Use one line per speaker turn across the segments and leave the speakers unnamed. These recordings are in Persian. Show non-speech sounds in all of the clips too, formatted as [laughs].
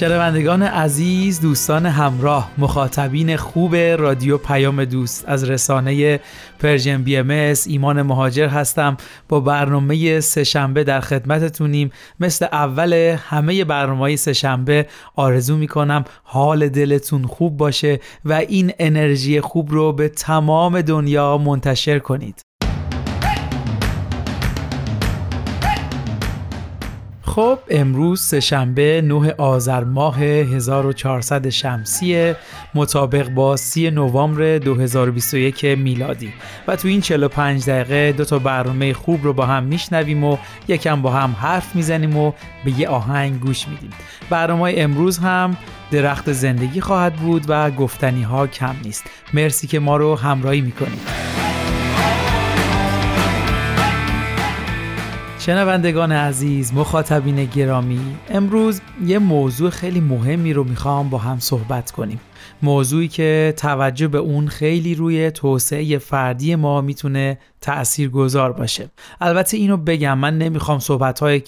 شنوندگان عزیز دوستان همراه مخاطبین خوب رادیو پیام دوست. از رسانه Persian BMS ایمان مهاجر هستم. با برنامه سهشنبه در خدمتتونیم. مثل اول همه برنامه سهشنبه آرزو می‌کنم حال دلتون خوب باشه و این انرژی خوب رو به تمام دنیا منتشر کنید. خب امروز سهشنبه 9 آذر ماه 1400 شمسی مطابق با 30 نوامبر 2021 میلادی. و تو این 45 دقیقه دو تا برنامه خوب رو با هم میشنویم و یکم با هم حرف می‌زنیم و به یه آهنگ گوش میدیم. برنامه امروز هم درخت زندگی خواهد بود و گفتنی ها کم نیست. مرسی که ما رو همراهی می‌کنید. شنوندگان عزیز مخاطبین گرامی امروز یه موضوع خیلی مهمی رو می‌خوام با هم صحبت کنیم. موضوعی که توجه به اون خیلی روی توسعه فردی ما می‌تونه تأثیر گذار باشه. البته اینو بگم من نمی‌خوام صحبت های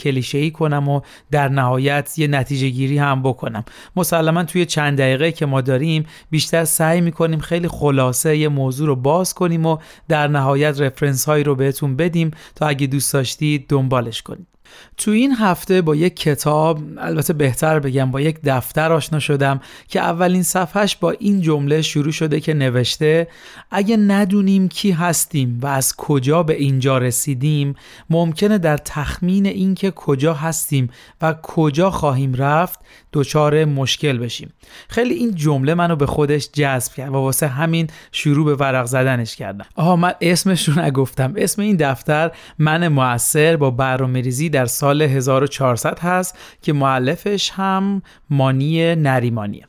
کنم و در نهایت یه نتیجه گیری هم بکنم. مسلما توی چند دقیقه که ما داریم بیشتر سعی می‌کنیم خیلی خلاصه یه موضوع رو باز کنیم و در نهایت رفرنس هایی رو بهتون بدیم تا اگه دوست داشتید دنبالش کنید. تو این هفته با یک کتاب البته بهتر بگم با یک دفتر آشنا شدم که اولین صفحش با این جمله شروع شده که نوشته اگه ندونیم کی هستیم و از کجا به اینجا رسیدیم ممکنه در تخمین اینکه کجا هستیم و کجا خواهیم رفت دچار مشکل بشیم. خیلی این جمله منو به خودش جذب کرد و واسه همین شروع به ورق زدنش کردم. آها من اسمش رو نگفتم. اسم این دفتر من موثر با برنامه ریزی در سال 1400 هست که معلفش هم مانی نریمانیه.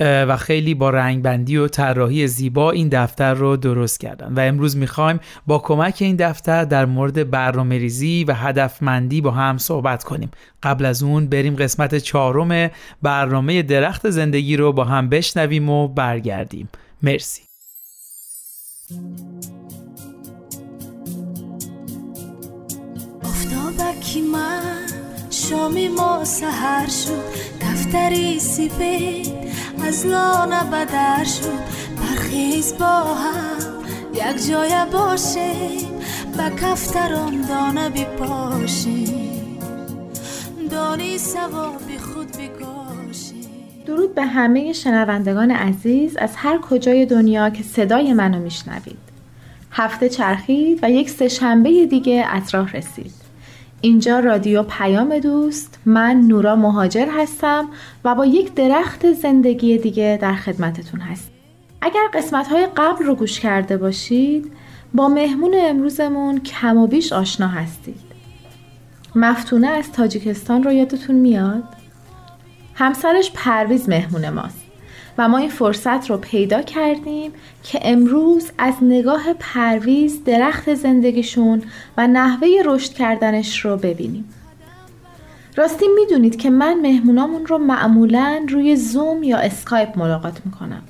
و خیلی با رنگبندی و طراحی زیبا این دفتر رو درست کردن. و امروز می‌خوایم با کمک این دفتر در مورد برنامه ریزی و هدفمندی با هم صحبت کنیم. قبل از اون بریم قسمت چهارم برنامه درخت زندگی رو با هم بشنویم و برگردیم. مرسی.
افتابکی من شامی ما سهر شد. دفتری سیبید از لانه بدر شد. برخیز با هم یک جای باشه. به کفتران دانه بی دانی سوابی خود بگاشی
درود به همه شنوندگان عزیز از هر کجای دنیا که صدای منو میشنوید. هفته چرخید و یک سه شنبه دیگه اطراح رسید. اینجا رادیو پیام دوست من نورا مهاجر هستم و با یک درخت زندگی دیگه در خدمتتون هست اگر قسمت های قبل رو گوش کرده باشید با مهمون امروزمون کم و بیش آشنا هستید. مفتونه از تاجیکستان رو یادتون میاد؟ همسرش پرویز مهمون ماست. و ما این فرصت رو پیدا کردیم که امروز از نگاه پرویز درخت زندگیشون و نحوه رشد کردنش رو ببینیم. راستی می‌دونید که من مهمونامون رو معمولا روی زوم یا اسکایپ ملاقات می‌کنم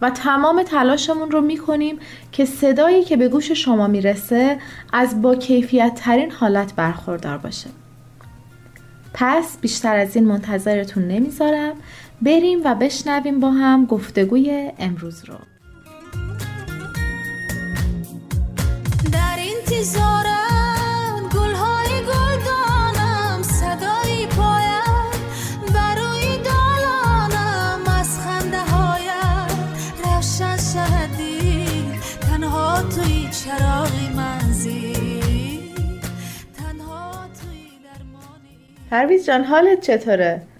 و تمام تلاشمون رو می‌کنیم که صدایی که به گوش شما می‌رسه از با کیفیت ترین حالت برخوردار باشه. پس بیشتر از این منتظرتون نمی‌ذارم. بریم و بشنویم با هم گفتگوی امروز رو.
در انتظارم گل های گلدانم صدای پایم بروی دالانم از خنده هایم. روشن شدی تنها توی چراغی منزی.
پرویز جان حالت چطوره؟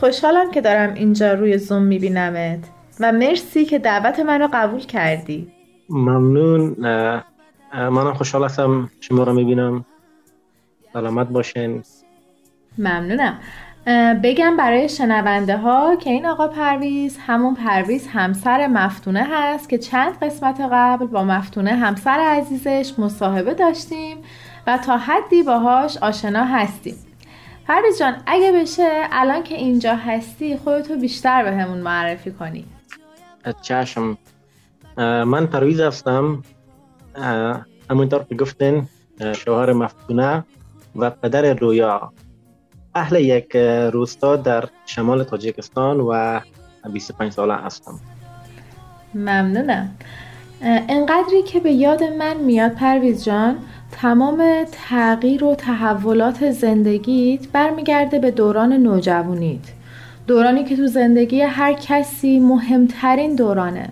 خوشحالم که دارم اینجا روی زوم میبینمت و مرسی که دعوت منو قبول کردی.
ممنون. منم خوشحال هستم شما رو می‌بینم. سلامت باشین.
ممنونم. بگم برای شنونده ها که این آقا پرویز همون پرویز همسر مفتونه هست که چند قسمت قبل با مفتونه همسر عزیزش مصاحبه داشتیم و تا حدی باهاش آشنا هستیم. پرویز جان اگه بشه الان که اینجا هستی خودتو بیشتر به همون معرفی کنی.
چشم. من پرویز هستم. همونطور که گفتین شوهر مفتونه و پدر رویا. اهل یک روستا در شمال تاجیکستان و 25 ساله هستم.
ممنونم. انقدری که به یاد من میاد پرویز جان. تمام تغییر و تحولات زندگیت برمیگرده به دوران نوجوانیت. دورانی که تو زندگی هر کسی مهمترین دورانه.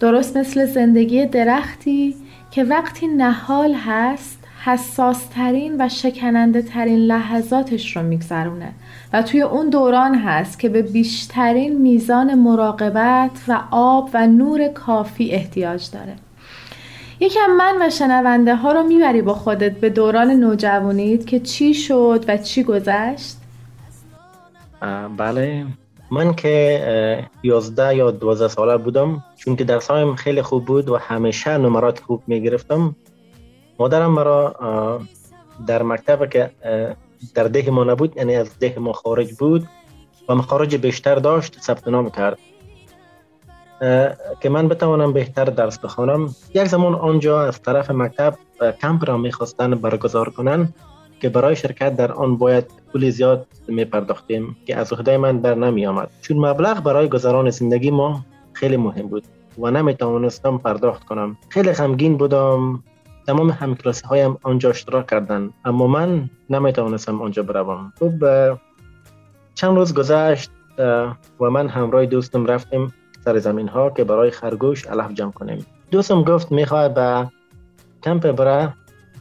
درست مثل زندگی درختی که وقتی نهال هست حساسترین و شکننده ترین لحظاتش رو میگذرونه. و توی اون دوران هست که به بیشترین میزان مراقبت و آب و نور کافی احتیاج داره. یکم من و شنونده ها رو می‌بری با خودت به دوران نوجوانیت که چی شد و چی گذشت؟
بله. من که یازده یا دوازده ساله بودم چون که درسایم خیلی خوب بود و همیشه نمرات خوب می‌گرفتم. مادرم مرا در مکتب که در ده ما نبود یعنی از ده ما خارج بود و مخارج بیشتر داشت ثبت نام کرد. که من بتوانم بهتر درس بخوانم. یک زمان آنجا از طرف مکتب کمپ را می‌خواستن برگزار کنن که برای شرکت در آن باید پول زیاد می پرداختیم که از عهده من بر نمی آمد چون مبلغ برای گذران زندگی ما خیلی مهم بود و نمی توانستم پرداخت کنم. خیلی غمگین بودم. تمام همکلاسی هایم آنجا اشتراک کردن. اما من نمی توانستم آنجا بروم. خب چند روز گذشت و من همراه دوستم رفتیم. سر زمین ها که برای خرگوش علف جمع کنیم. دوستم گفت می‌خواد به کمپ بره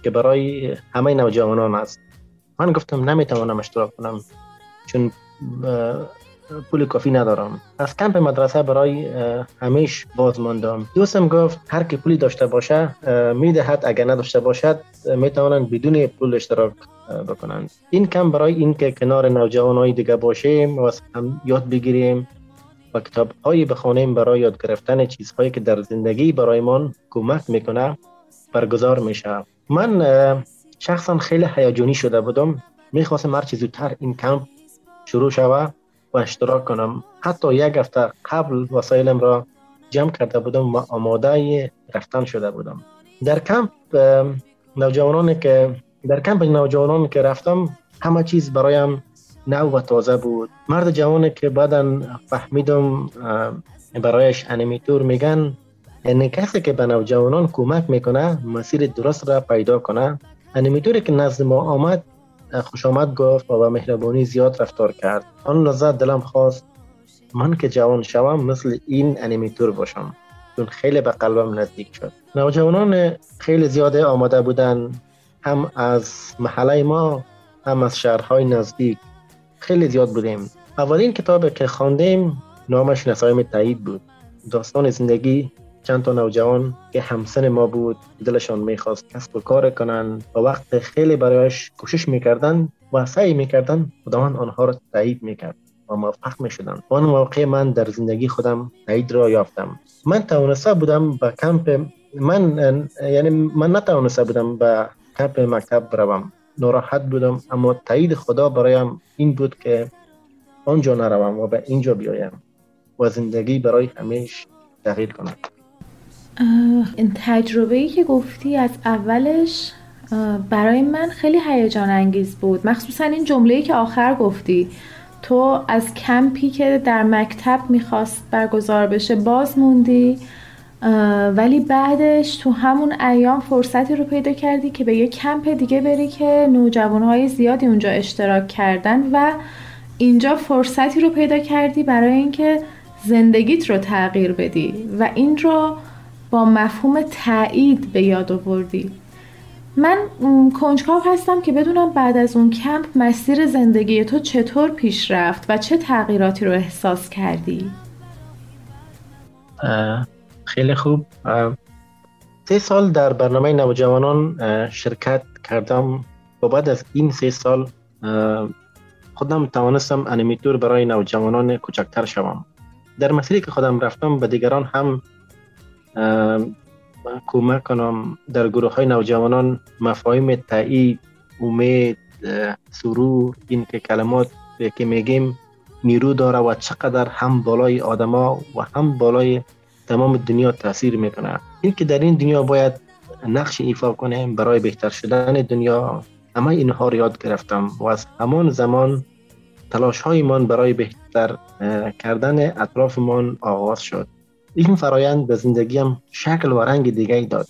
که برای همه نوجوانان است. من گفتم نمی‌توانم اشتراک کنم چون پول کافی ندارم. از کمپ مدرسه برای همیش باز ماندم. دوستم گفت هر کی پولی داشته باشه می‌دهد. اگر نداشته باشد می‌توانند بدون پول اشتراک بکنند. این کم برای اینکه کنار نوجوانای دیگه باشیم و هم یاد بگیریم. و کتاب هایی بخوانیم برای یاد گرفتن چیزهایی که در زندگی برایمان کمک می‌کنه برگزار میشه من شخصا خیلی هیجانی شده بودم. می‌خواستم هر زودتر این کمپ شروع شوه و اشتراک کنم. حتی یک هفته قبل وسایلم را جمع کرده بودم و آماده رفتن شده بودم. در کمپ نوجوانان که در کمپ نوجوانان که رفتم همه چیز برایم نو و تازه بود. مرد جوانی که بعدا فهمیدم برایش animator میگن. یعنی کسی که به نوجوانان کمک می‌کنه مسیر درست را پیدا کنه. animator ی که نزد ما آمد خوش آمد گفت و به مهربانی زیاد رفتار کرد. آن لحظه دلم خواست من که جوان شوم مثل این animator باشم. چون خیلی به قلبم نزدیک شد. نوجوانان خیلی زیاده آماده بودن. هم از محله ما هم از شهرهای نزدیک. خیلی زیاد بودیم. اولین کتاب که خواندیم نامش نسایم تایید بود. داستان زندگی چند تا نوجوان که همسن ما بود دلشان می‌خواست کسب و کار کنن و وقت خیلی برایش کوشش می‌کردن و سعی می‌کردن خداوند آنها را تایید می‌کرد و موفق می‌شدن. آن موقع من در زندگی خودم تایید را یافتم. من توانسته بودم به کمپ من یعنی من نتوانسته بودم به کمپ مکتب بروم. ناراحت بودم اما تایید خدا برایم این بود که آنجا نروم و به اینجا بیایم و زندگی برای همیش تغییر کنم
این تجربه ای که گفتی از اولش برای من خیلی هیجان انگیز بود. مخصوصا این جمله که آخر گفتی. تو از کمپی که در مکتب می‌خواست برگزار بشه باز موندی. ولی بعدش تو همون ایام فرصتی رو پیدا کردی که به یه کمپ دیگه بری که نوجوانهای زیادی اونجا اشتراک کردن و اینجا فرصتی رو پیدا کردی برای اینکه زندگیت رو تغییر بدی و این رو با مفهوم تایید به یاد آوردی من کنجکاو هستم که بدونم بعد از اون کمپ مسیر زندگی تو چطور پیش رفت و چه تغییراتی رو احساس کردی؟
خیلی خوب. سه سال در برنامه نوجوانان شرکت کردم. و بعد از این سه سال خودم توانستم انیمیتور برای نوجوانان کوچکتر شوم. در مسیری که خودم رفتم به دیگران هم کمک کنم. در گروه های نوجوانان مفاهیم تایید امید سرور این که کلمات که میگیم نیرو داره و چقدر هم بالای آدما و هم بالای تمام دنیا تاثیر می‌کنه. این که در این دنیا باید نقش ایفا کنیم برای بهتر شدن دنیا همه اینها رو یاد گرفتم و از همان زمان تلاش هایمان برای بهتر کردن اطرافمان آغاز شد. این فرایند به زندگیم شکل و رنگ دیگه داد.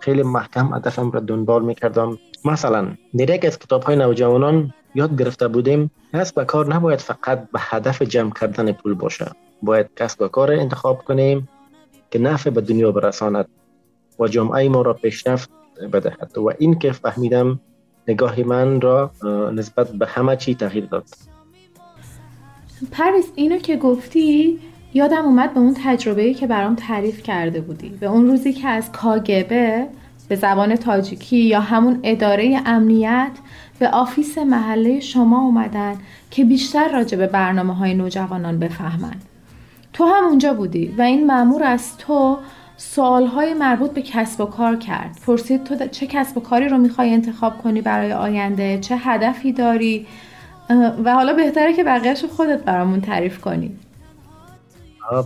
خیلی محکم هدفم را دنبال می‌کردم. مثلا در یک از کتاب های نوجوانان یاد گرفته بودیم کسب و کار نباید فقط به هدف جمع کردن پول باشه. باید کسب و کار انتخاب کنیم. که نفع به دنیا برساند و جامعه ما را پیشرفت بدهد و این که فهمیدم نگاه من را نسبت به همه چی تغییر داد.
پرویز اینو که گفتی یادم اومد به اون تجربه‌ای که برام تعریف کرده بودی. به اون روزی که از کاگبه به زبان تاجیکی یا همون اداره امنیت به آفیس محله شما اومدن که بیشتر راجع به برنامه های نوجوانان بفهمن. تو هم اونجا بودی و این مأمور از تو سوالهای مربوط به کسب و کار کرد. پرسید تو چه کسب و کاری رو می‌خوای انتخاب کنی برای آینده؟ چه هدفی داری؟ و حالا بهتره که بقیهش خودت برامون تعریف کنی.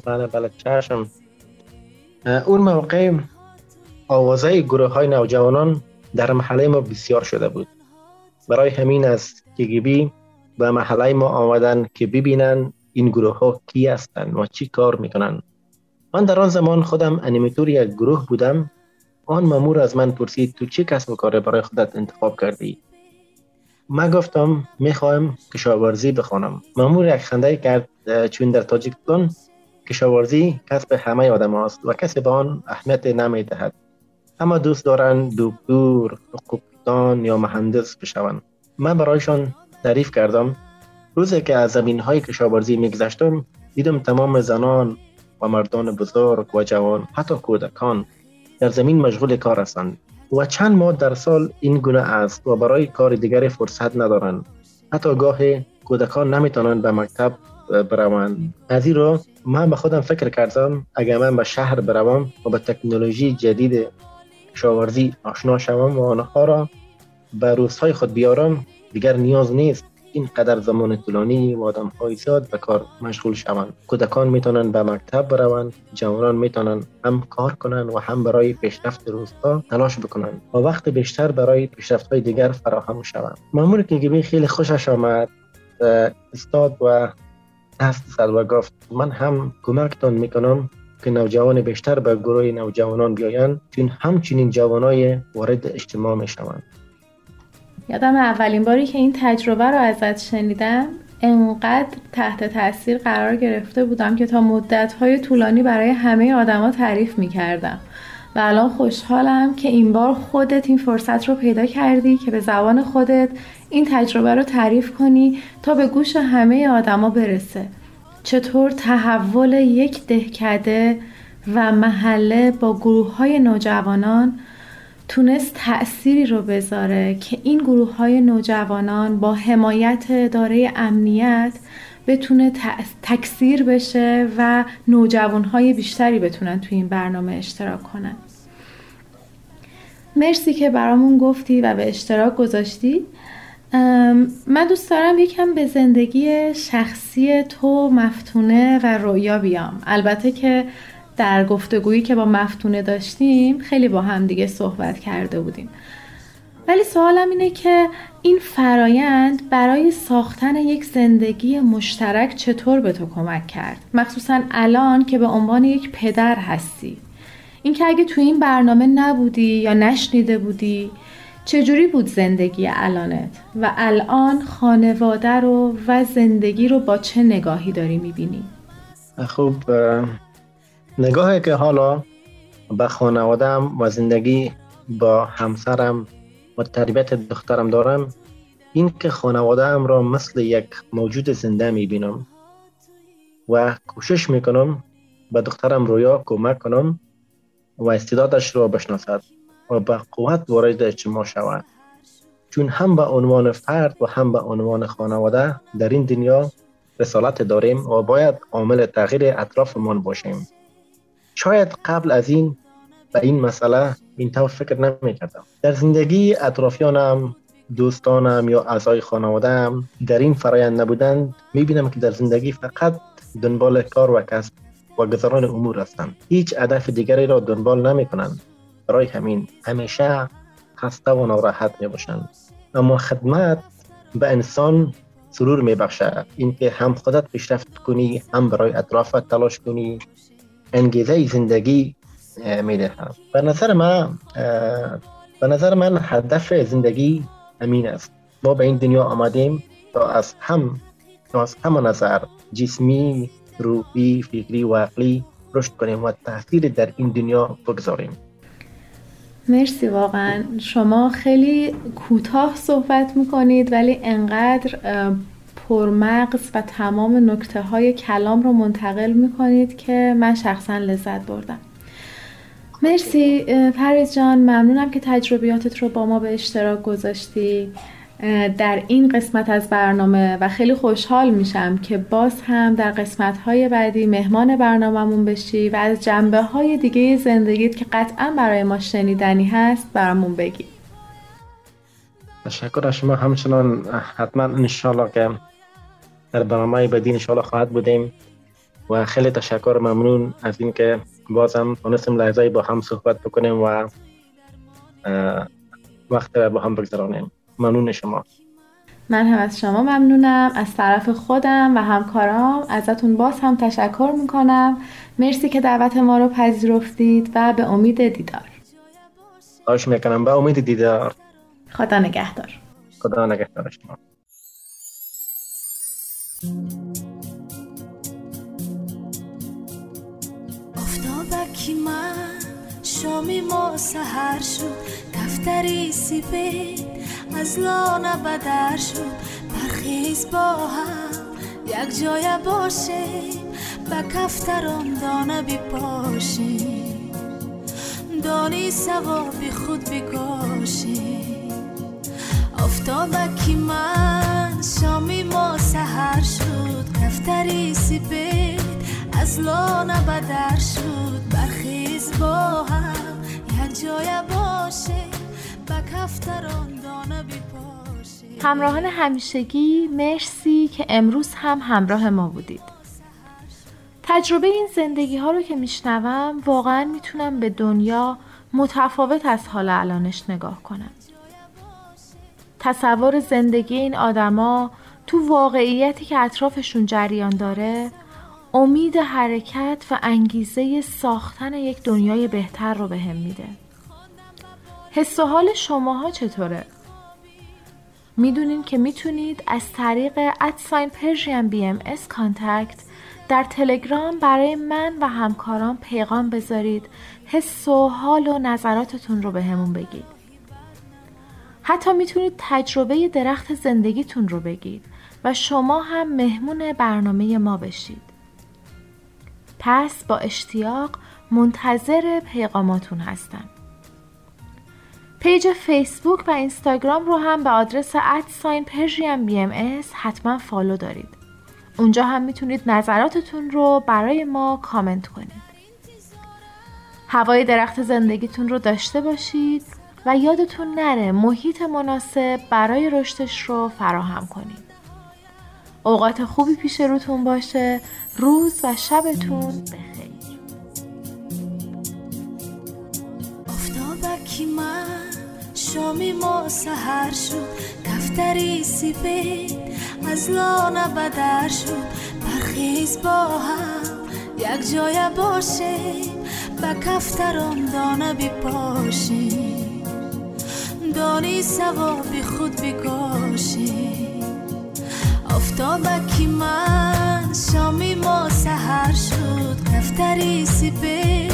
بله بله چشم. اون موقع آوازه گروه های نوجوانان در محله ما بسیار شده بود. برای همین است که گیبی به محله ما آمدن که ببینن این گروه ها کی هستند و چی کار می‌کنن. من در آن زمان خودم انیمیتور یک گروه بودم. آن مامور از من پرسید تو چی کسب و کار برای خودت انتخاب کردی؟ من گفتم می‌خواهم کشاورزی بخوانم. مامور یک خنده کرد چون در تاجیکستان کشاورزی کسب همه آدم هاست و کسی به آن اهمیت نمی دهد اما دوست دارند دکتر قبطان یا مهندس بشوند. من برایشان تعریف کردم. روزی که از زمین های کشاورزی میگذشتم دیدم تمام زنان و مردان بزرگ و جوان حتی کودکان در زمین مشغول کار هستند و چند ماه در سال این گونه است و برای کار دیگری فرصت ندارند. حتی گاه کودکان نمی‌تونند به مکتب بروند. از این رو من به خودم فکر کردم اگر من به شهر بروم و به تکنولوژی جدید کشاورزی آشنا شوم و آنها را به روزهای خود بیارم دیگر نیاز نیست. این قدر زمان طولانی و آدم های زیاد به کار مشغول شوند. کودکان می‌تونن به مکتب بروند جوانان می‌تونن هم کار کنند و هم برای پیشرفت روزها تلاش بکنند. و وقت بیشتر برای پیشرفت های دیگر فراهم شوند. مامور که خیلی خوشش آمد. استاد و دست زد و گفت من هم کمکتان می‌کنم که نوجوان بیشتر به گروه نوجوانان بیایند چون همچنین جوانای وارد اجتماع می‌شوند.
یادم اولین باری که این تجربه رو ازت شنیدم انقدر تحت تاثیر قرار گرفته بودم که تا مدتهای طولانی برای همه آدما تعریف می‌کردم. و الان خوشحالم که این بار خودت این فرصت رو پیدا کردی که به زبان خودت این تجربه رو تعریف کنی تا به گوش همه آدما برسه. چطور تحول یک دهکده و محله با گروه های نوجوانان تونست تأثیری رو بذاره که این گروه های نوجوانان با حمایت داره امنیت بتونه تکثیر بشه و نوجوان های بیشتری بتونن تو این برنامه اشتراک کنن. مرسی که برامون گفتی و به اشتراک گذاشتی. من دوست دارم یکم به زندگی شخصی تو مفتونه و رویا بیام. البته که در گفتگویی که با مفتونه داشتیم خیلی با هم دیگه صحبت کرده بودیم. ولی سوالم اینه که این فرایند برای ساختن یک زندگی مشترک چطور به تو کمک کرد؟ مخصوصا الان که به عنوان یک پدر هستی. اینکه اگه تو این برنامه نبودی یا نشنیده بودی چجوری بود زندگی الانت؟ و الان خانواده رو و زندگی رو با چه نگاهی داری می‌بینی؟
خب نگاهی که حالا به خانوادم و زندگی با همسرم و تربیت دخترم دارم این که خانواده ام را مثل یک موجود زنده می بینم و کوشش می‌کنم به دخترم رویا کمک کنم و استعدادش را بشناسد و به قوت وارد اجتماع شود. چون هم به عنوان فرد و هم به عنوان خانواده در این دنیا رسالت داریم و باید عامل تغییر اطرافمان باشیم. شاید قبل از این به این مسئله این طور فکر نمی کردم در زندگی اطرافیانم دوستانم یا اعضای خانوادهام در این فرایند نبودند می‌بینم که در زندگی فقط دنبال کار و کسب و گذران امور هستند. هیچ هدف دیگری را دنبال نمی کنند برای همین همیشه خسته و ناراحت می باشند اما خدمت به انسان سرور می بخشه اینکه هم خودت پیشرفت کنی هم برای اطرافت تلاش کنی انگیزه زندگی می به نظر من به نظر من هدف زندگی امین است. ما به این دنیا آمدیم تا از هم تا از هم نظر جسمی روحی فکری و عقلی رشد کنیم و تاثیر در این دنیا بگذاریم.
مرسی واقعا. شما خیلی کوتاه صحبت می‌کنید ولی انقدر پرمغز و تمام نکته های کلام رو منتقل می‌کنید که من شخصا لذت بردم. مرسی پریز جان. ممنونم که تجربیاتت رو با ما به اشتراک گذاشتی. در این قسمت از برنامه و خیلی خوشحال میشم که باز هم در قسمت های بعدی مهمان برنامهمون بشی و از جنبه های دیگه زندگیت که قطعا برای ما شنیدنی هست برامون بگی.
تشکر از شما. همچنان حتما انشالله که در برنامه بعدی انشالله خواهد بودیم و خیلی تشکر ممنون از اینکه بازم تونستیم لحظه با هم صحبت بکنیم و وقت با هم بگذرانیم. ممنون شما.
من هم از شما ممنونم. از طرف خودم و همکارام ازتون باز هم تشکر می‌کنم. مرسی که دعوت ما رو پذیرفتید و به امید دیدار.
خواهش می‌کنم. به امید دیدار.
خدا نگهدار.
خدا نگهدار شما.
افتابکی من شامی ما سهر شد. دفتری سیبید از لانه بدر شد. برخیز با هم یک جای باشیم به کفتران دانه بپاشیم. دانی بی خود بکاشیم. افتابکی من شامی ما سهر شد کفتری سیبید از لانه بدر شد. برخیز با هم یک جای باشه به کفتران
همراهان همیشگی مرسی که امروز هم همراه ما بودید. تجربه این زندگی ها رو که میشنوم واقعا می‌تونم به دنیا متفاوت از حال الانش نگاه کنم. تصور زندگی این آدما تو واقعیتی که اطرافشون جریان داره امید حرکت و انگیزه ساختن یک دنیای بهتر رو به هم میده حس و حال شماها چطوره؟ می‌دونین که می‌تونید از طریق at sign Persian BMS contact در تلگرام برای من و همکاران پیغام بذارید حس و حال و نظراتتون رو بهمون بگید حتی می‌تونید تجربه درخت زندگیتون رو بگید و شما هم مهمون برنامه ما بشید پس با اشتیاق منتظر پیغاماتون هستم page فیسبوک و اینستاگرام رو هم به آدرس at sign Persian BMS حتما follow دارید. اونجا هم می‌تونید نظراتتون رو برای ما کامنت کنید. هوای درخت زندگیتون رو داشته باشید و یادتون نره محیط مناسب برای رشدش رو فراهم کنید. اوقات خوبی پیش روتون باشه. روز و شبتون بخیر.
شامی ما سهر شد. دفتری سیبید از لانه بدر شد. برخیز با هم یک جای باشیم. به کفتران دانه بپاشیم دانی بی خود بکاشیم افتابکی من شامی ما سهر شد. کفتری سیبید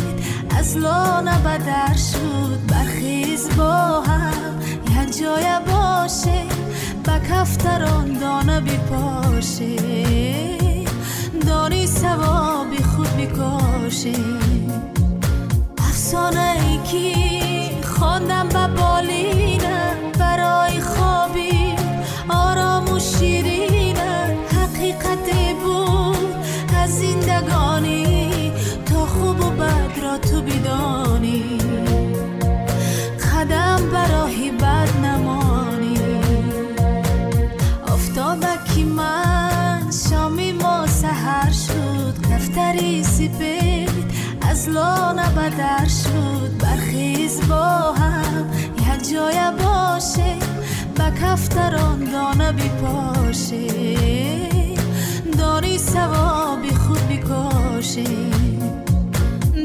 از لانه بدر شد. برخیز با هم یک جای باشه. با کفتران دانه پاشه دانی سوابی خود بیکاشه افسانه ای که خواندم به بالینه. برای خوابی آرام و شیرینه حقیقت بود. از زندگانی تا خوب و بد را تو بیدانی قدم برای بد نمانی. افتابکی من شامی ما سهر شد. دفتری سپید از لانه بدر شد. برخیز با هم جای باشه با کفتران دانه بی پاشه داری سوابی خود بیکاشه.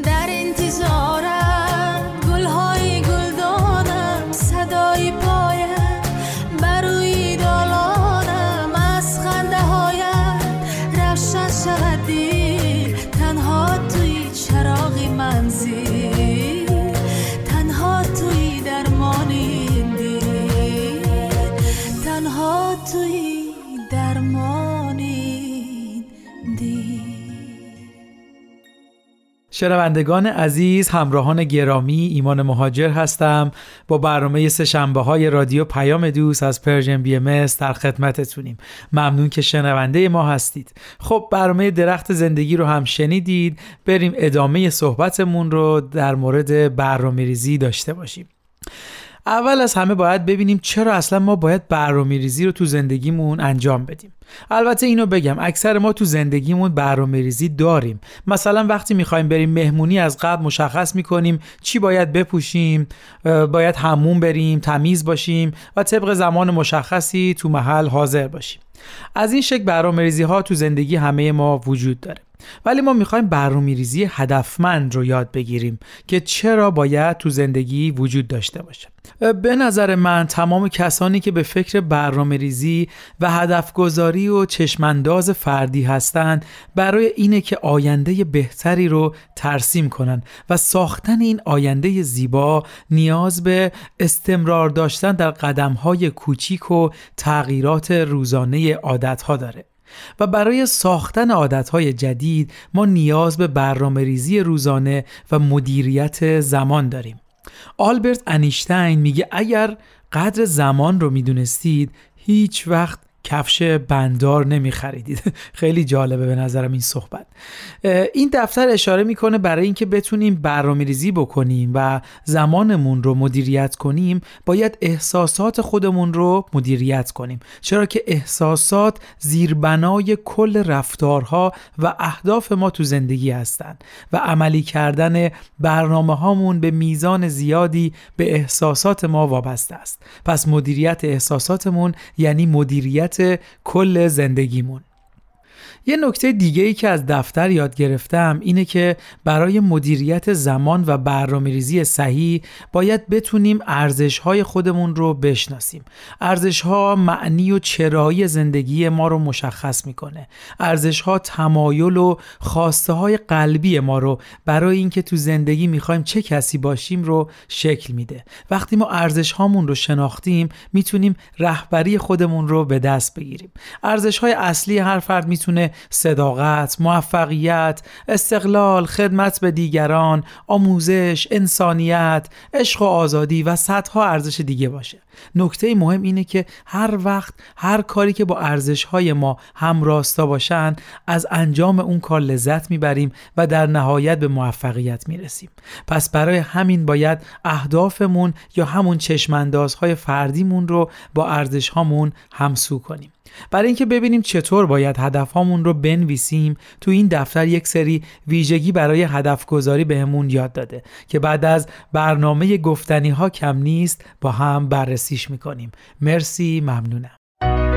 در انتظارم گلهای گلدانم صدای پایم بروی دالانم. از خنده هایم روشن شود تنها توی چراغ منزل.
شنوندگان عزیز همراهان گرامی ایمان مهاجر هستم. با برنامه سهشنبه های رادیو پیام دوست از Persian BMS در خدمتتونیم. ممنون که شنونده ما هستید. خب برنامه درخت زندگی رو هم شنیدید. بریم ادامه صحبتمون رو در مورد برنامه ریزی داشته باشیم. اول از همه باید ببینیم چرا اصلا ما باید برنامه ریزی رو تو زندگیمون انجام بدیم. البته اینو بگم اکثر ما تو زندگیمون برنامه ریزی داریم. مثلا وقتی می‌خوایم بریم مهمونی از قبل مشخص می‌کنیم چی باید بپوشیم باید همون بریم تمیز باشیم و طبق زمان مشخصی تو محل حاضر باشیم. از این شکل برنامه ها تو زندگی همه ما وجود داره. ولی ما می‌خوایم برنامه ریزی هدفمند رو یاد بگیریم که چرا باید تو زندگی وجود داشته باشه. به نظر من تمام کسانی که به فکر برنامه ریزی و هدف گذاری و چشمانداز فردی هستند برای اینه که آینده بهتری رو ترسیم کنن و ساختن این آینده زیبا نیاز به استمرار داشتن در قدمهای کوچیک و تغییرات روزانه عادتها داره. و برای ساختن عادتهای جدید ما نیاز به برنامه ریزی روزانه و مدیریت زمان داریم. آلبرت انیشتین میگه اگر قدر زمان رو می‌دونستید هیچ وقت کفش بندار نمی خریدید [laughs] خیلی جالبه به نظرم این صحبت. این دفتر اشاره می‌کنه برای اینکه بتونیم برنامه ریزی بکنیم و زمانمون رو مدیریت کنیم باید احساسات خودمون رو مدیریت کنیم. چرا که احساسات زیربنای کل رفتارها و اهداف ما تو زندگی هستند و عملی کردن برنامه هامون به میزان زیادی به احساسات ما وابسته است. پس مدیریت احساساتمون یعنی مدیریت کل زندگیمون. یه نکته دیگه ای که از دفتر یاد گرفتم اینه که برای مدیریت زمان و برنامه ریزی صحیح باید بتونیم ارزش های خودمون رو بشناسیم. ارزش ها معنی و چرایی زندگی ما رو مشخص می‌کنه. ارزش ها تمایل و خواسته های قلبی ما رو برای اینکه تو زندگی می‌خوایم چه کسی باشیم رو شکل میده. وقتی ما ارزش هامون رو شناختیم می‌تونیم رهبری خودمون رو به دست بگیریم. ارزش های اصلی هر فرد می‌تونه صداقت، موفقیت، استقلال، خدمت به دیگران، آموزش، انسانیت، عشق و آزادی و صدها ارزش دیگه باشه. نکته مهم اینه که هر وقت هر کاری که با ارزش های ما هم راستا باشن از انجام اون کار لذت می‌بریم و در نهایت به موفقیت می‌رسیم پس برای همین باید اهدافمون یا همون چشماندازهای فردیمون رو با ارزش هامون همسو کنیم برای اینکه ببینیم چطور باید هدفهامون رو بنویسیم تو این دفتر یک سری ویژگی برای هدف گذاری بهمون یاد داده که بعد از برنامه گفتنی ها کم نیست با هم بررسیش می‌کنیم. مرسی ممنونم.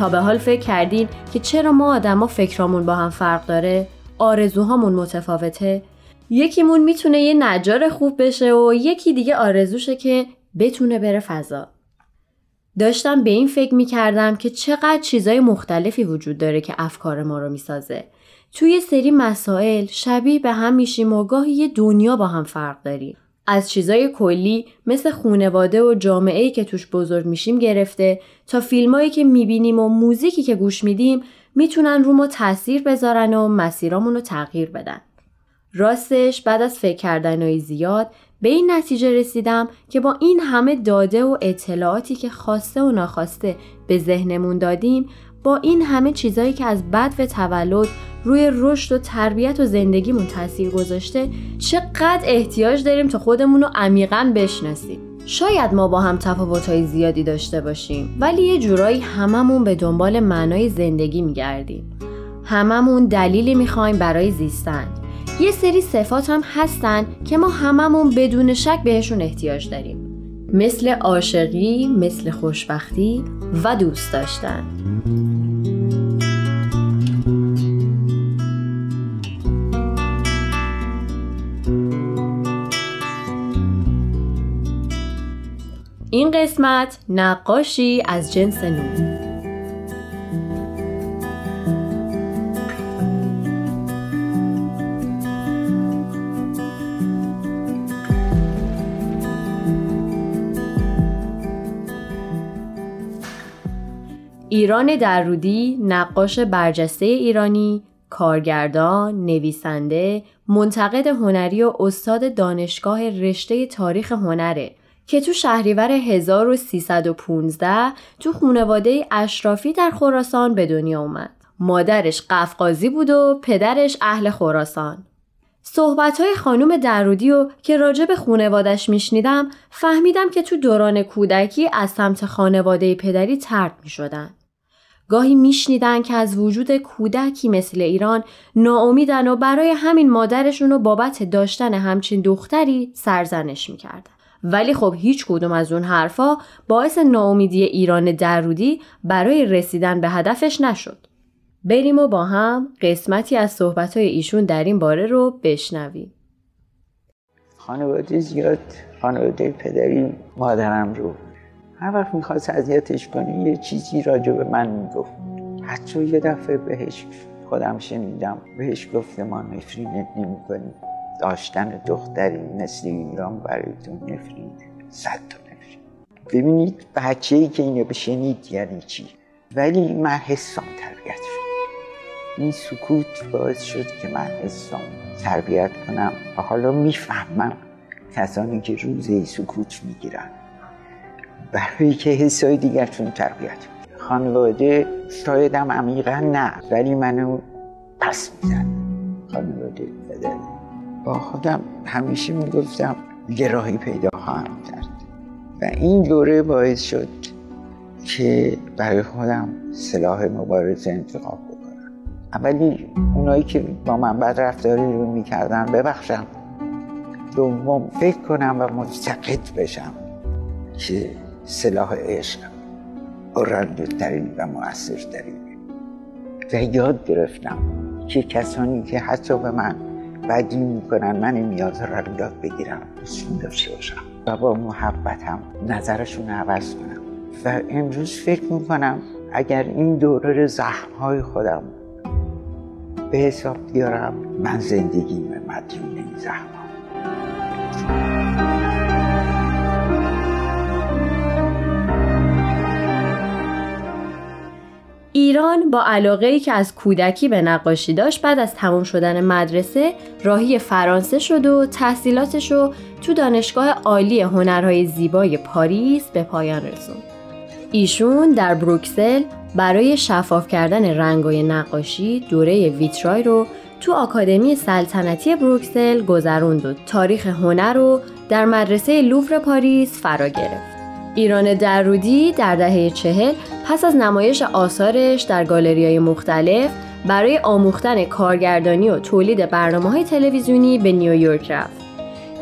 تا به حال فکر کردین که چرا ما آدما فکرامون با هم فرق داره؟ آرزوهامون متفاوته؟ یکیمون می‌تونه یه نجار خوب بشه و یکی دیگه آرزوشه که بتونه بره فضا. داشتم به این فکر می‌کردم که چقدر چیزای مختلفی وجود داره که افکار ما رو می‌سازه. توی سری مسائل شبیه به هم میشیم و گاهی یه دنیا با هم فرق داریم. از چیزای کلی مثل خونواده و جامعه که توش بزرگ میشیم گرفته تا فیلمایی که می‌بینیم و موزیکی که گوش میدیم می‌تونن رو ما تاثیر بذارن و مسیرامون رو تغییر بدن. راستش بعد از فکر کردنهای زیاد به این نتیجه رسیدم که با این همه داده و اطلاعاتی که خواسته و ناخواسته به ذهنمون دادیم با این همه چیزایی که از بد و تولد روی رشد و تربیت و زندگیمون تاثیر گذاشته چقدر احتیاج داریم تا خودمون رو عمیقا بشناسیم. شاید ما با هم تفاوتهای زیادی داشته باشیم ولی یه جورایی هممون به دنبال معنای زندگی میگردیم. هممون دلیلی می‌خوایم برای زیستن. یه سری صفات هم هستن که ما هممون بدون شک بهشون احتیاج داریم. مثل عاشقی، مثل خوشبختی و دوست داشتن. این قسمت نقاشی از جنس نور ایران درودی نقاش برجسته ایرانی کارگردان، نویسنده، منتقد هنری و استاد دانشگاه رشته تاریخ هنره. که تو شهریور 1315 تو خونواده اشرافی در خراسان به دنیا اومد. مادرش قفقازی بود و پدرش اهل خراسان. صحبت های خانوم درودی و که راجع به خونوادش میشنیدم فهمیدم که تو دوران کودکی از سمت خانواده پدری ترد می شدن. گاهی میشنیدن که از وجود کودکی مثل ایران ناامیدن و برای همین مادرشون رو بابت داشتن همچین دختری سرزنش می‌کردن. ولی خب هیچ کدوم از اون حرفا باعث ناامیدی ایران درودی برای رسیدن به هدفش نشد. بریم و با هم قسمتی از صحبتهای ایشون در این باره رو بشنویم.
خانواده زیاد خانواده پدری مادرم رو هر وقت می‌خواست اذیتش کنه یه چیزی راجع به من می‌گفت حتی یه دفعه بهش خودم شنیدم بهش گفته ما نفرینت نمی کنیم داشتن دختری مثل ایران برای تو نفرین صد تا نفرین ببینید بچه ای که اینو بشنید یعنی چی؟ ولی من حسام تربیت شد. این سکوت باعث شد که من حسام تربیت کنم و حالا می‌فهمم کسانی که روزه سکوت می‌گیرن. برای که حسای دیگرتون تربیت خانواده شایدم عمیقا نه ولی منو پس میزن خانواده با خودم همیشه می‌گفتم گراهی پیدا خواهم کرد. و این دوره باعث شد که برای خودم سلاح مبارزه انتخاب بکنم. اولی اونایی که با من بد رفتاری رو می‌کردن ببخشم. دوم فکر کنم و متقد بشم که سلاح عشق ترین و ترین و یاد گرفتم که کسانی که حتی به من بدی می‌کنن من نیاز را یاد بگیرم. دوستون داشته باشم. و با محبتم نظرشون عوض کنم. و امروز فکر می‌کنم اگر این دوره زخم های خودم به حساب بیارم من زندگی مدیون این زخم
ایران با علاقه که از کودکی به نقاشی داشت بعد از تمام شدن مدرسه راهی فرانسه شد و تحصیلاتش رو تو دانشگاه عالی هنرهای زیبای پاریس به پایان رسوند. ایشون در بروکسل برای شفاف کردن رنگای نقاشی دوره ویترای رو تو آکادمی سلطنتی بروکسل گذروند و تاریخ هنر رو در مدرسه لوور پاریس فرا گرفت. ایران درودی در دهه چهل پس از نمایش آثارش در گالری های مختلف برای آموختن کارگردانی و تولید برنامه های تلویزیونی به نیویورک رفت.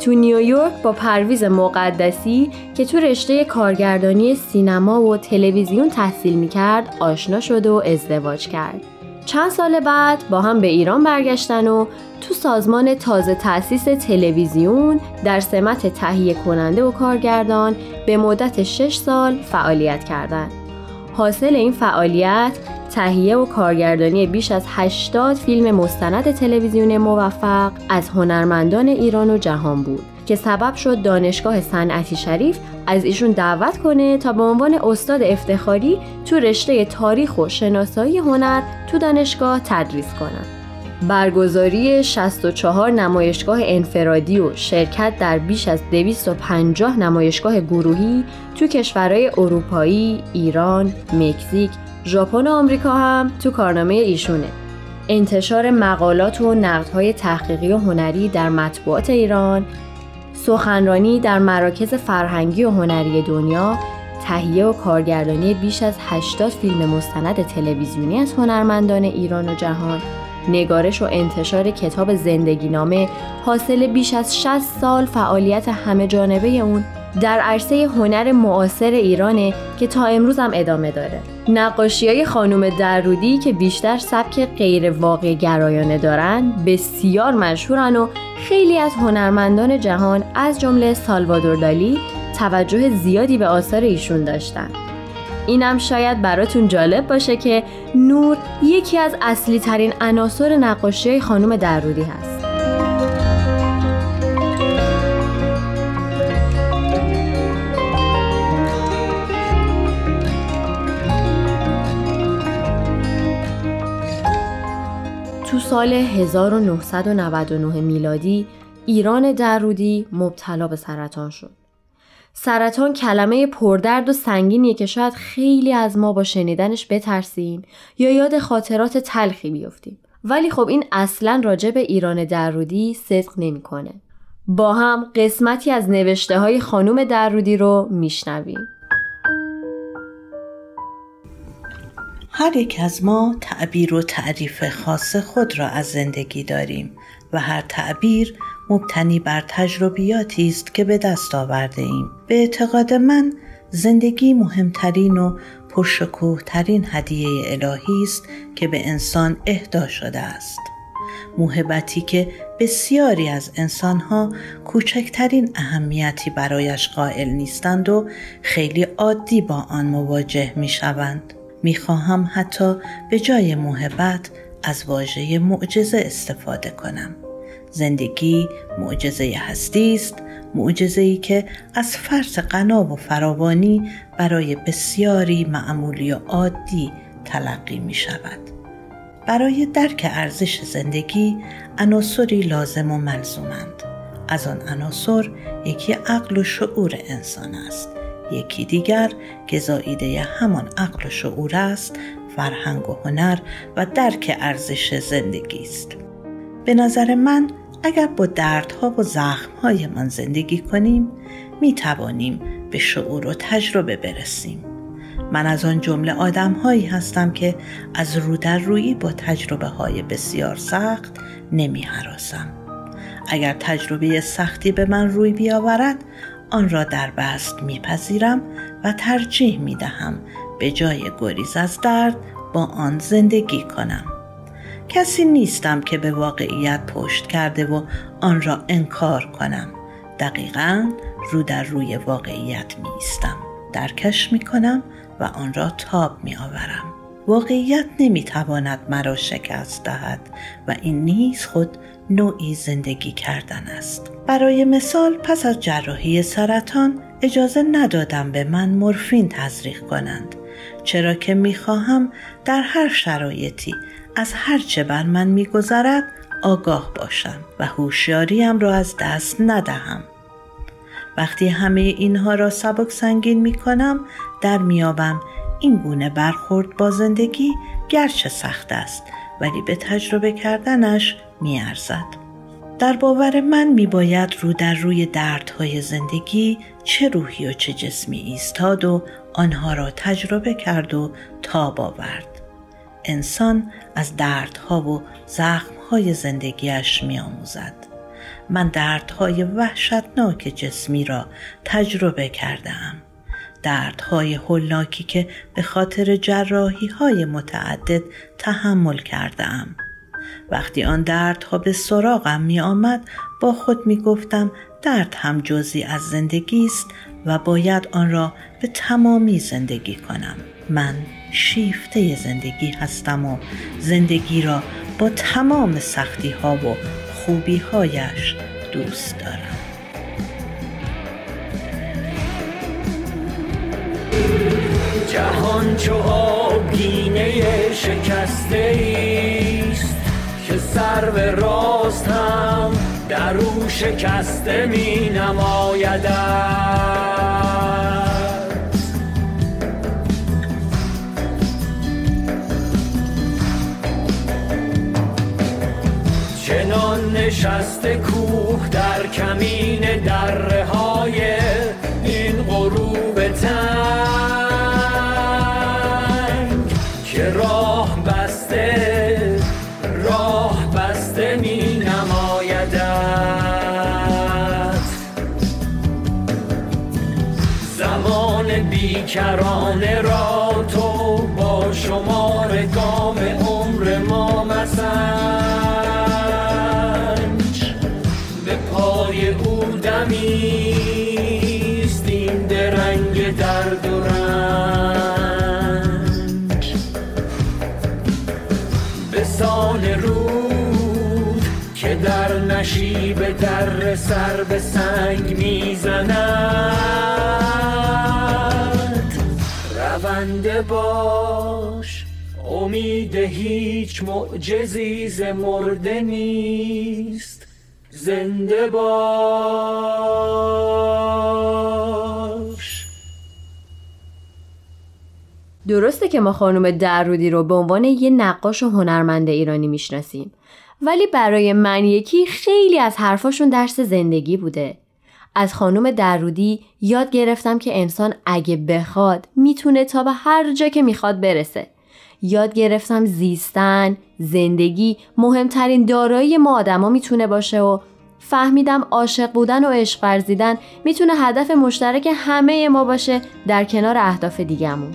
تو نیویورک با پرویز مقدسی که تو رشته کارگردانی سینما و تلویزیون تحصیل می‌کرد آشنا شد و ازدواج کرد. چند سال بعد با هم به ایران برگشتن و تو سازمان تازه تأسیس تلویزیون در سمت تهیه کننده و کارگردان به مدت 6 سال فعالیت کردند. حاصل این فعالیت تهیه و کارگردانی بیش از 80 فیلم مستند تلویزیون موفق از هنرمندان ایران و جهان بود که سبب شد دانشگاه صنعتی شریف از ایشون دعوت کنه تا به عنوان استاد افتخاری تو رشته تاریخ و شناسایی هنر تو دانشگاه تدریس کنند. برگزاری 64 نمایشگاه انفرادی و شرکت در بیش از 250 نمایشگاه گروهی تو کشورهای اروپایی، ایران، مکزیک، ژاپن و آمریکا هم تو کارنامه ایشونه. انتشار مقالات و نقدهای تحقیقی و هنری در مطبوعات ایران، سخنرانی در مراکز فرهنگی و هنری دنیا، تهیه و کارگردانی بیش از 80 فیلم مستند تلویزیونی از هنرمندان ایران و جهان، نگارش و انتشار کتاب زندگی نامه حاصل بیش از 60 سال فعالیت همه جانبه اون در عرصه هنر معاصر ایرانه که تا امروز هم ادامه داره. نقاشی های خانوم درودی که بیشتر سبک غیر واقع گرایانه دارن بسیار مشهورن و خیلی از هنرمندان جهان از جمله سالوادور دالی توجه زیادی به آثار ایشون داشتن. اینم شاید براتون جالب باشه که نور یکی از اصلی ترین عناصر نقاشی خانم درودی هست. سال 1999 میلادی ایران درودی مبتلا به سرطان شد. سرطان کلمه پردرد و سنگینیه که شاید خیلی از ما با شنیدنش بترسیم یا یاد خاطرات تلخی بیفتیم. ولی خب این اصلا راجع به ایران درودی صدق نمی‌کنه. با هم قسمتی از نوشته های خانوم درودی رو میشنویم.
هر یک از ما تعبیر و تعریف خاص خود را از زندگی داریم و هر تعبیر مبتنی بر تجربیاتی است که به دست آورده ایم. به اعتقاد من زندگی مهمترین و پرشکوه ترین هدیه الهی است که به انسان اهدا شده است. موهبتی که بسیاری از انسانها کوچکترین اهمیتی برایش قائل نیستند و خیلی عادی با آن مواجه می شوند. می خواهم حتی به جای موهبت از واژه معجزه استفاده کنم. زندگی معجزه هستی است معجزه ای که از فرط غنا و فراوانی برای بسیاری معمولی و عادی تلقی می شود. برای درک ارزش زندگی عناصری لازم و ملزومند. از آن عناصر یکی عقل و شعور انسان است. یکی دیگر که زاییده همان عقل و شعور است فرهنگ و هنر و درک ارزش زندگی است. به نظر من اگر با دردها و زخمهایمان زندگی کنیم می توانیم به شعور و تجربه برسیم. من از آن جمله آدم هایی هستم که از رو در روی با تجربه های بسیار سخت نمی حراسم. اگر تجربه سختی به من روی بیاورد آن را در بست میپذیرم و ترجیح می دهم به جای گریز از درد با آن زندگی کنم. کسی نیستم که به واقعیت پشت کرده و آن را انکار کنم. دقیقا رو در روی واقعیت می درکش می کنم و آن را تاب می آورم واقعیت نمی تواند مرا شکست دهد و این نیز خود نوعی زندگی کردن است. برای مثال پس از جراحی سرطان اجازه ندادم به من مورفین تزریق کنند چرا که می‌خواهم در هر شرایطی از هر چه بر من میگذرد آگاه باشم و هوشیاریم را از دست ندهم. وقتی همه اینها را سبک سنگین می کنم در میابم این گونه برخورد با زندگی گرچه سخت است ولی به تجربه کردنش میارزد. در باور من می باید رو در روی دردهای زندگی چه روحی و چه جسمی ایستاد و آنها را تجربه کرد و تاب آورد انسان از دردها و زخمهای زندگیش می آموزد. من دردهای وحشتناک جسمی را تجربه کردم. دردهای هولناکی که به خاطر جراحی های متعدد تحمل کردم. وقتی آن دردها به سراغم می آمد با خود می گفتم درد هم جزی از زندگی است و باید آن را به تمامی زندگی کنم. من شیفته زندگی هستم و زندگی را با تمام سختی ها و خوبی هایش دوست دارم.
جهان چو آبگینه شکسته است که سر به راست هم در او شکسته می چنان نشسته کوه در کمین دره های بیکرانه را تو با شمار گام عمر ما مسنج. به پای او دمیست این درنگ درد و رنج. به سان رود که در نشیب در سر به سنگ می‌زند. رونده باش. امید هیچ معجزی ز مرده نیست. زنده باش.
درسته که ما خانم درودی رو به عنوان یه نقاش و هنرمند ایرانی می‌شناسیم. ولی برای من یکی خیلی از حرفاشون درس زندگی بوده. از خانم درودی یاد گرفتم که انسان اگه بخواد می‌تونه تا به هر جا که می‌خواد برسه. یاد گرفتم زیستن زندگی مهمترین دارایی ما آدما می‌تونه باشه و فهمیدم عاشق بودن و عشق ورزیدن می‌تونه هدف مشترک همه ما باشه در کنار اهداف دیگمون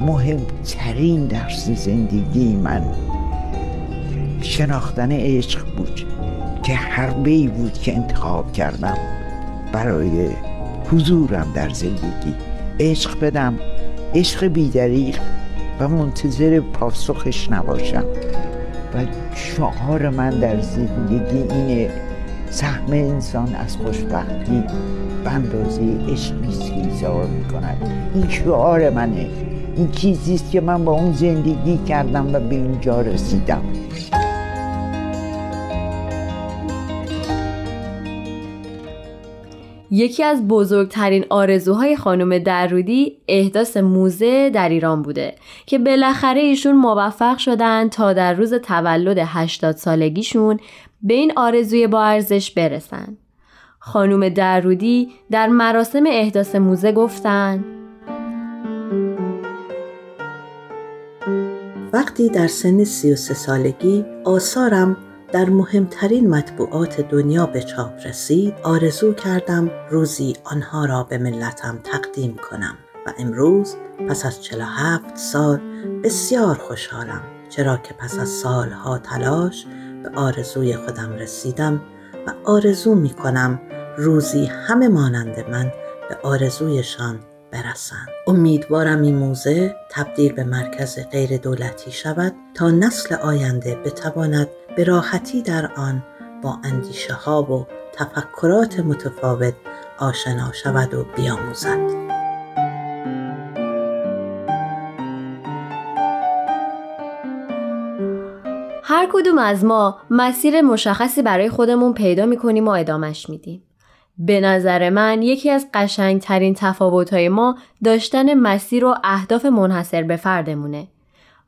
مهمترین درس زندگی من شناختن عشق بود. که حربه ای بود که انتخاب کردم برای حضورم در زندگی عشق بدم عشق بیدریق و منتظر پاسخش نباشم. و شعار من در زندگی اینه سهم انسان از خوشبختی به اندازه عشقی است می‌کند. این شعار منه. این چیزیست که من با اون زندگی کردم و به اینجا رسیدم.
یکی از بزرگترین آرزوهای خانم درودی احداث موزه در ایران بوده که بالاخره ایشون موفق شدن تا در روز تولد 80 سالگیشون به این آرزوی با ارزش برسن. خانم درودی در مراسم احداث موزه گفتن
وقتی در سن 33 سالگی آثارم در مهمترین مطبوعات دنیا به چاپ رسید آرزو کردم روزی آنها را به ملتم تقدیم کنم و امروز پس از 47 سال بسیار خوشحالم چرا که پس از سالها تلاش به آرزوی خودم رسیدم و آرزو می کنم روزی همه مانند من به آرزویشان برسند امیدوارم این موزه تبدیل به مرکز غیر دولتی شود تا نسل آینده بتواند به راحتی در آن با اندیشه ها و تفکرات متفاوت آشنا شود و بیاموزد
هر کدوم از ما مسیر مشخصی برای خودمون پیدا می‌کنیم و ادامش میدیم. به نظر من یکی از قشنگترین تفاوتهای ما داشتن مسیر و اهداف منحصر به فردمونه.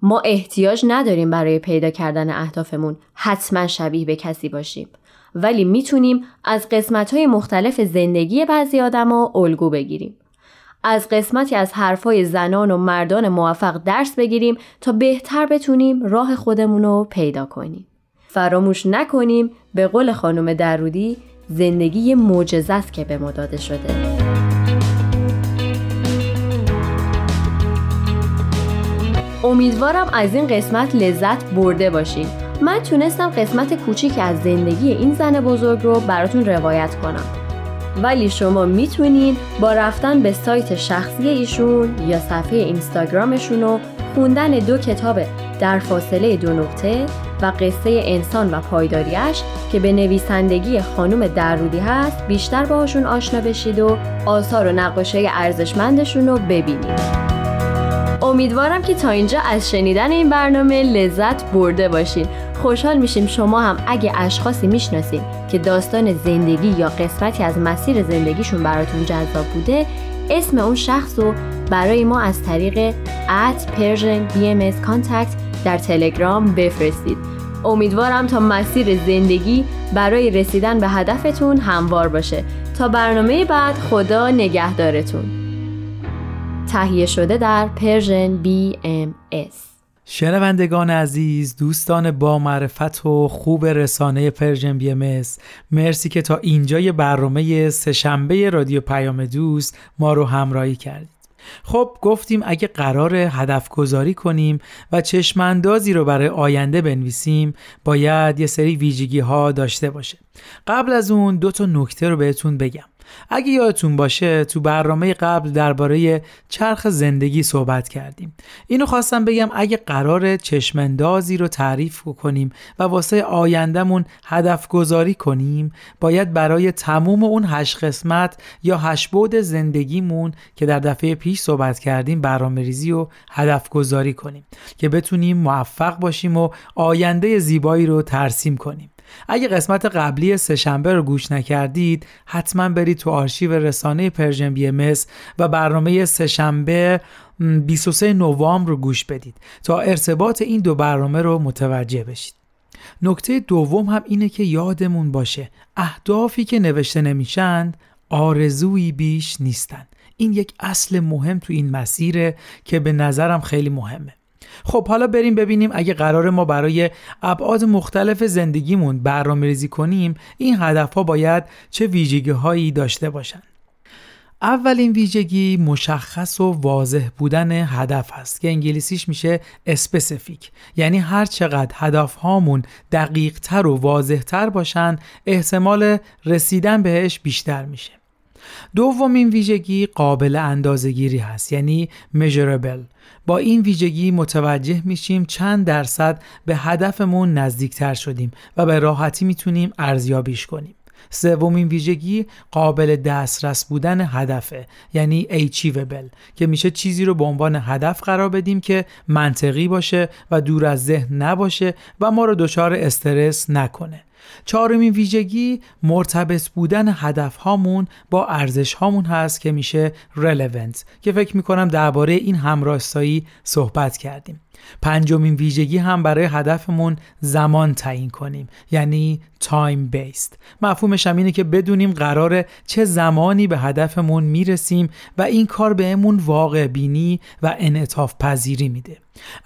ما احتیاج نداریم برای پیدا کردن اهدافمون حتما شبیه به کسی باشیم. ولی می‌تونیم از قسمت های مختلف زندگی بعضی آدما الگو بگیریم. از قسمتی از حرفای زنان و مردان موفق درس بگیریم تا بهتر بتونیم راه خودمون رو پیدا کنیم. فراموش نکنیم به قول خانم درودی زندگی معجزه است که به ما داده شده. امیدوارم از این قسمت لذت برده باشین. من تونستم قسمت کوچیک از زندگی این زن بزرگ رو براتون روایت کنم. ولی شما می‌تونید با رفتن به سایت شخصی ایشون یا صفحه اینستاگرامشون و خوندن دو کتاب در فاصله دو نقطه و قصه انسان و پایداریش که به نویسندگی خانم درودی هست بیشتر باهاشون آشنا بشید و آثار و نقاشه ارزشمندشون رو ببینید. امیدوارم که تا اینجا از شنیدن این برنامه لذت برده باشید. خوشحال میشیم شما هم اگه اشخاصی می‌شناسید که داستان زندگی یا قسمتی از مسیر زندگیشون براتون جذاب بوده اسم اون شخص رو برای ما از طریق at Persian BMS Contact در تلگرام بفرستید. امیدوارم تا مسیر زندگی برای رسیدن به هدفتون هموار باشه. تا برنامه بعد خدا نگهدارتون. تهیه شده در Persian BMS
شنوندگان عزیز دوستان با معرفت و خوب رسانه Persian BMS مرسی که تا اینجای برنامه سهشنبه رادیو پیام دوست ما رو همراهی کردید. خب گفتیم اگه قرار هدف گذاری کنیم و چشماندازی رو برای آینده بنویسیم باید یه سری ویژگی ها داشته باشه. قبل از اون دو تا نکته رو بهتون بگم. اگه یادتون باشه تو برنامه قبل درباره چرخ زندگی صحبت کردیم. اینو خواستم بگم اگه قرار چشمندازی رو تعریف کنیم و واسه آیندهمون هدف گذاری کنیم باید برای تموم اون هشت قسمت یا هشت بود زندگیمون که در دفعه پیش صحبت کردیم برنامه ریزی و هدف گذاری کنیم که بتونیم موفق باشیم و آینده زیبایی رو ترسیم کنیم. اگه قسمت قبلی سهشنبه رو گوش نکردید حتما برید تو آرشیو رسانه Persian BMS و برنامه سهشنبه 23 نوامبر رو گوش بدید تا ارتباط این دو برنامه رو متوجه بشید. نکته دوم هم اینه که یادمون باشه اهدافی که نوشته نمیشند آرزویی بیش نیستن این یک اصل مهم تو این مسیره که به نظرم خیلی مهمه. خب حالا بریم ببینیم اگه قرار ما برای ابعاد مختلف زندگیمون برنامه ریزی کنیم این هدف ها باید چه ویژگی هایی داشته باشن؟ اولین ویژگی مشخص و واضح بودن هدف هست که انگلیسیش میشه specific یعنی هر چقدر هدف هامون دقیق تر و واضح تر باشن احتمال رسیدن بهش بیشتر میشه. دومین ویژگی قابل اندازهگیری هست یعنی measurable. با این ویژگی متوجه میشیم چند درصد به هدفمون نزدیکتر شدیم و به راحتی می‌تونیم ارزیابیش کنیم. سومین ویژگی قابل دسترس بودن هدفه یعنی achievable که میشه چیزی رو به عنوان هدف قرار بدیم که منطقی باشه و دور از ذهن نباشه و ما رو دچار استرس نکنه. چهارمین ویژگی مرتبط بودن هدف هامون با ارزش هامون هست که میشه relevant که فکر می‌کنم درباره این همراستایی صحبت کردیم. پنجمین ویژگی هم برای هدفمون زمان تعیین کنیم یعنی تایم بیست مفهومش هم اینه که بدونیم قرار چه زمانی به هدفمون می‌رسیم و این کار بهمون واقع بینی و انعطاف پذیری میده.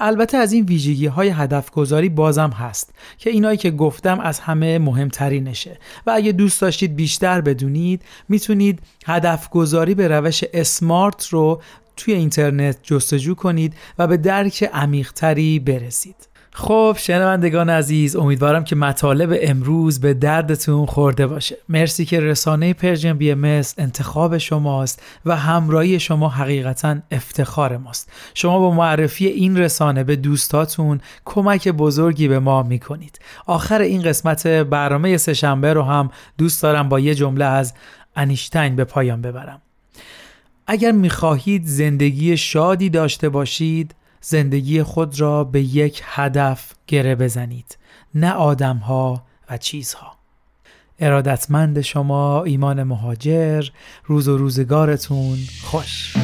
البته از این ویژگی های هدف گذاری بازم هست که اینایی که گفتم از همه مهمترینشه. و اگه دوست داشتید بیشتر بدونید می‌تونید هدف گذاری به روش اسمارت رو توی اینترنت جستجو کنید و به درک عمیقتری برسید. خب شنوندگان عزیز امیدوارم که مطالب امروز به دردتون خورده باشه. مرسی که رسانه Persian BMS انتخاب شماست و همراهی شما حقیقتا افتخار ماست. شما با معرفی این رسانه به دوستاتون کمک بزرگی به ما می‌کنید. آخر این قسمت برنامه سهشنبه رو هم دوست دارم با یه جمله از انیشتین به پایان ببرم. اگر می‌خواهید زندگی شادی داشته باشید زندگی خود را به یک هدف گره بزنید نه آدمها و چیزها. ارادتمند شما ایمان مهاجر روز و روزگارتون خوش.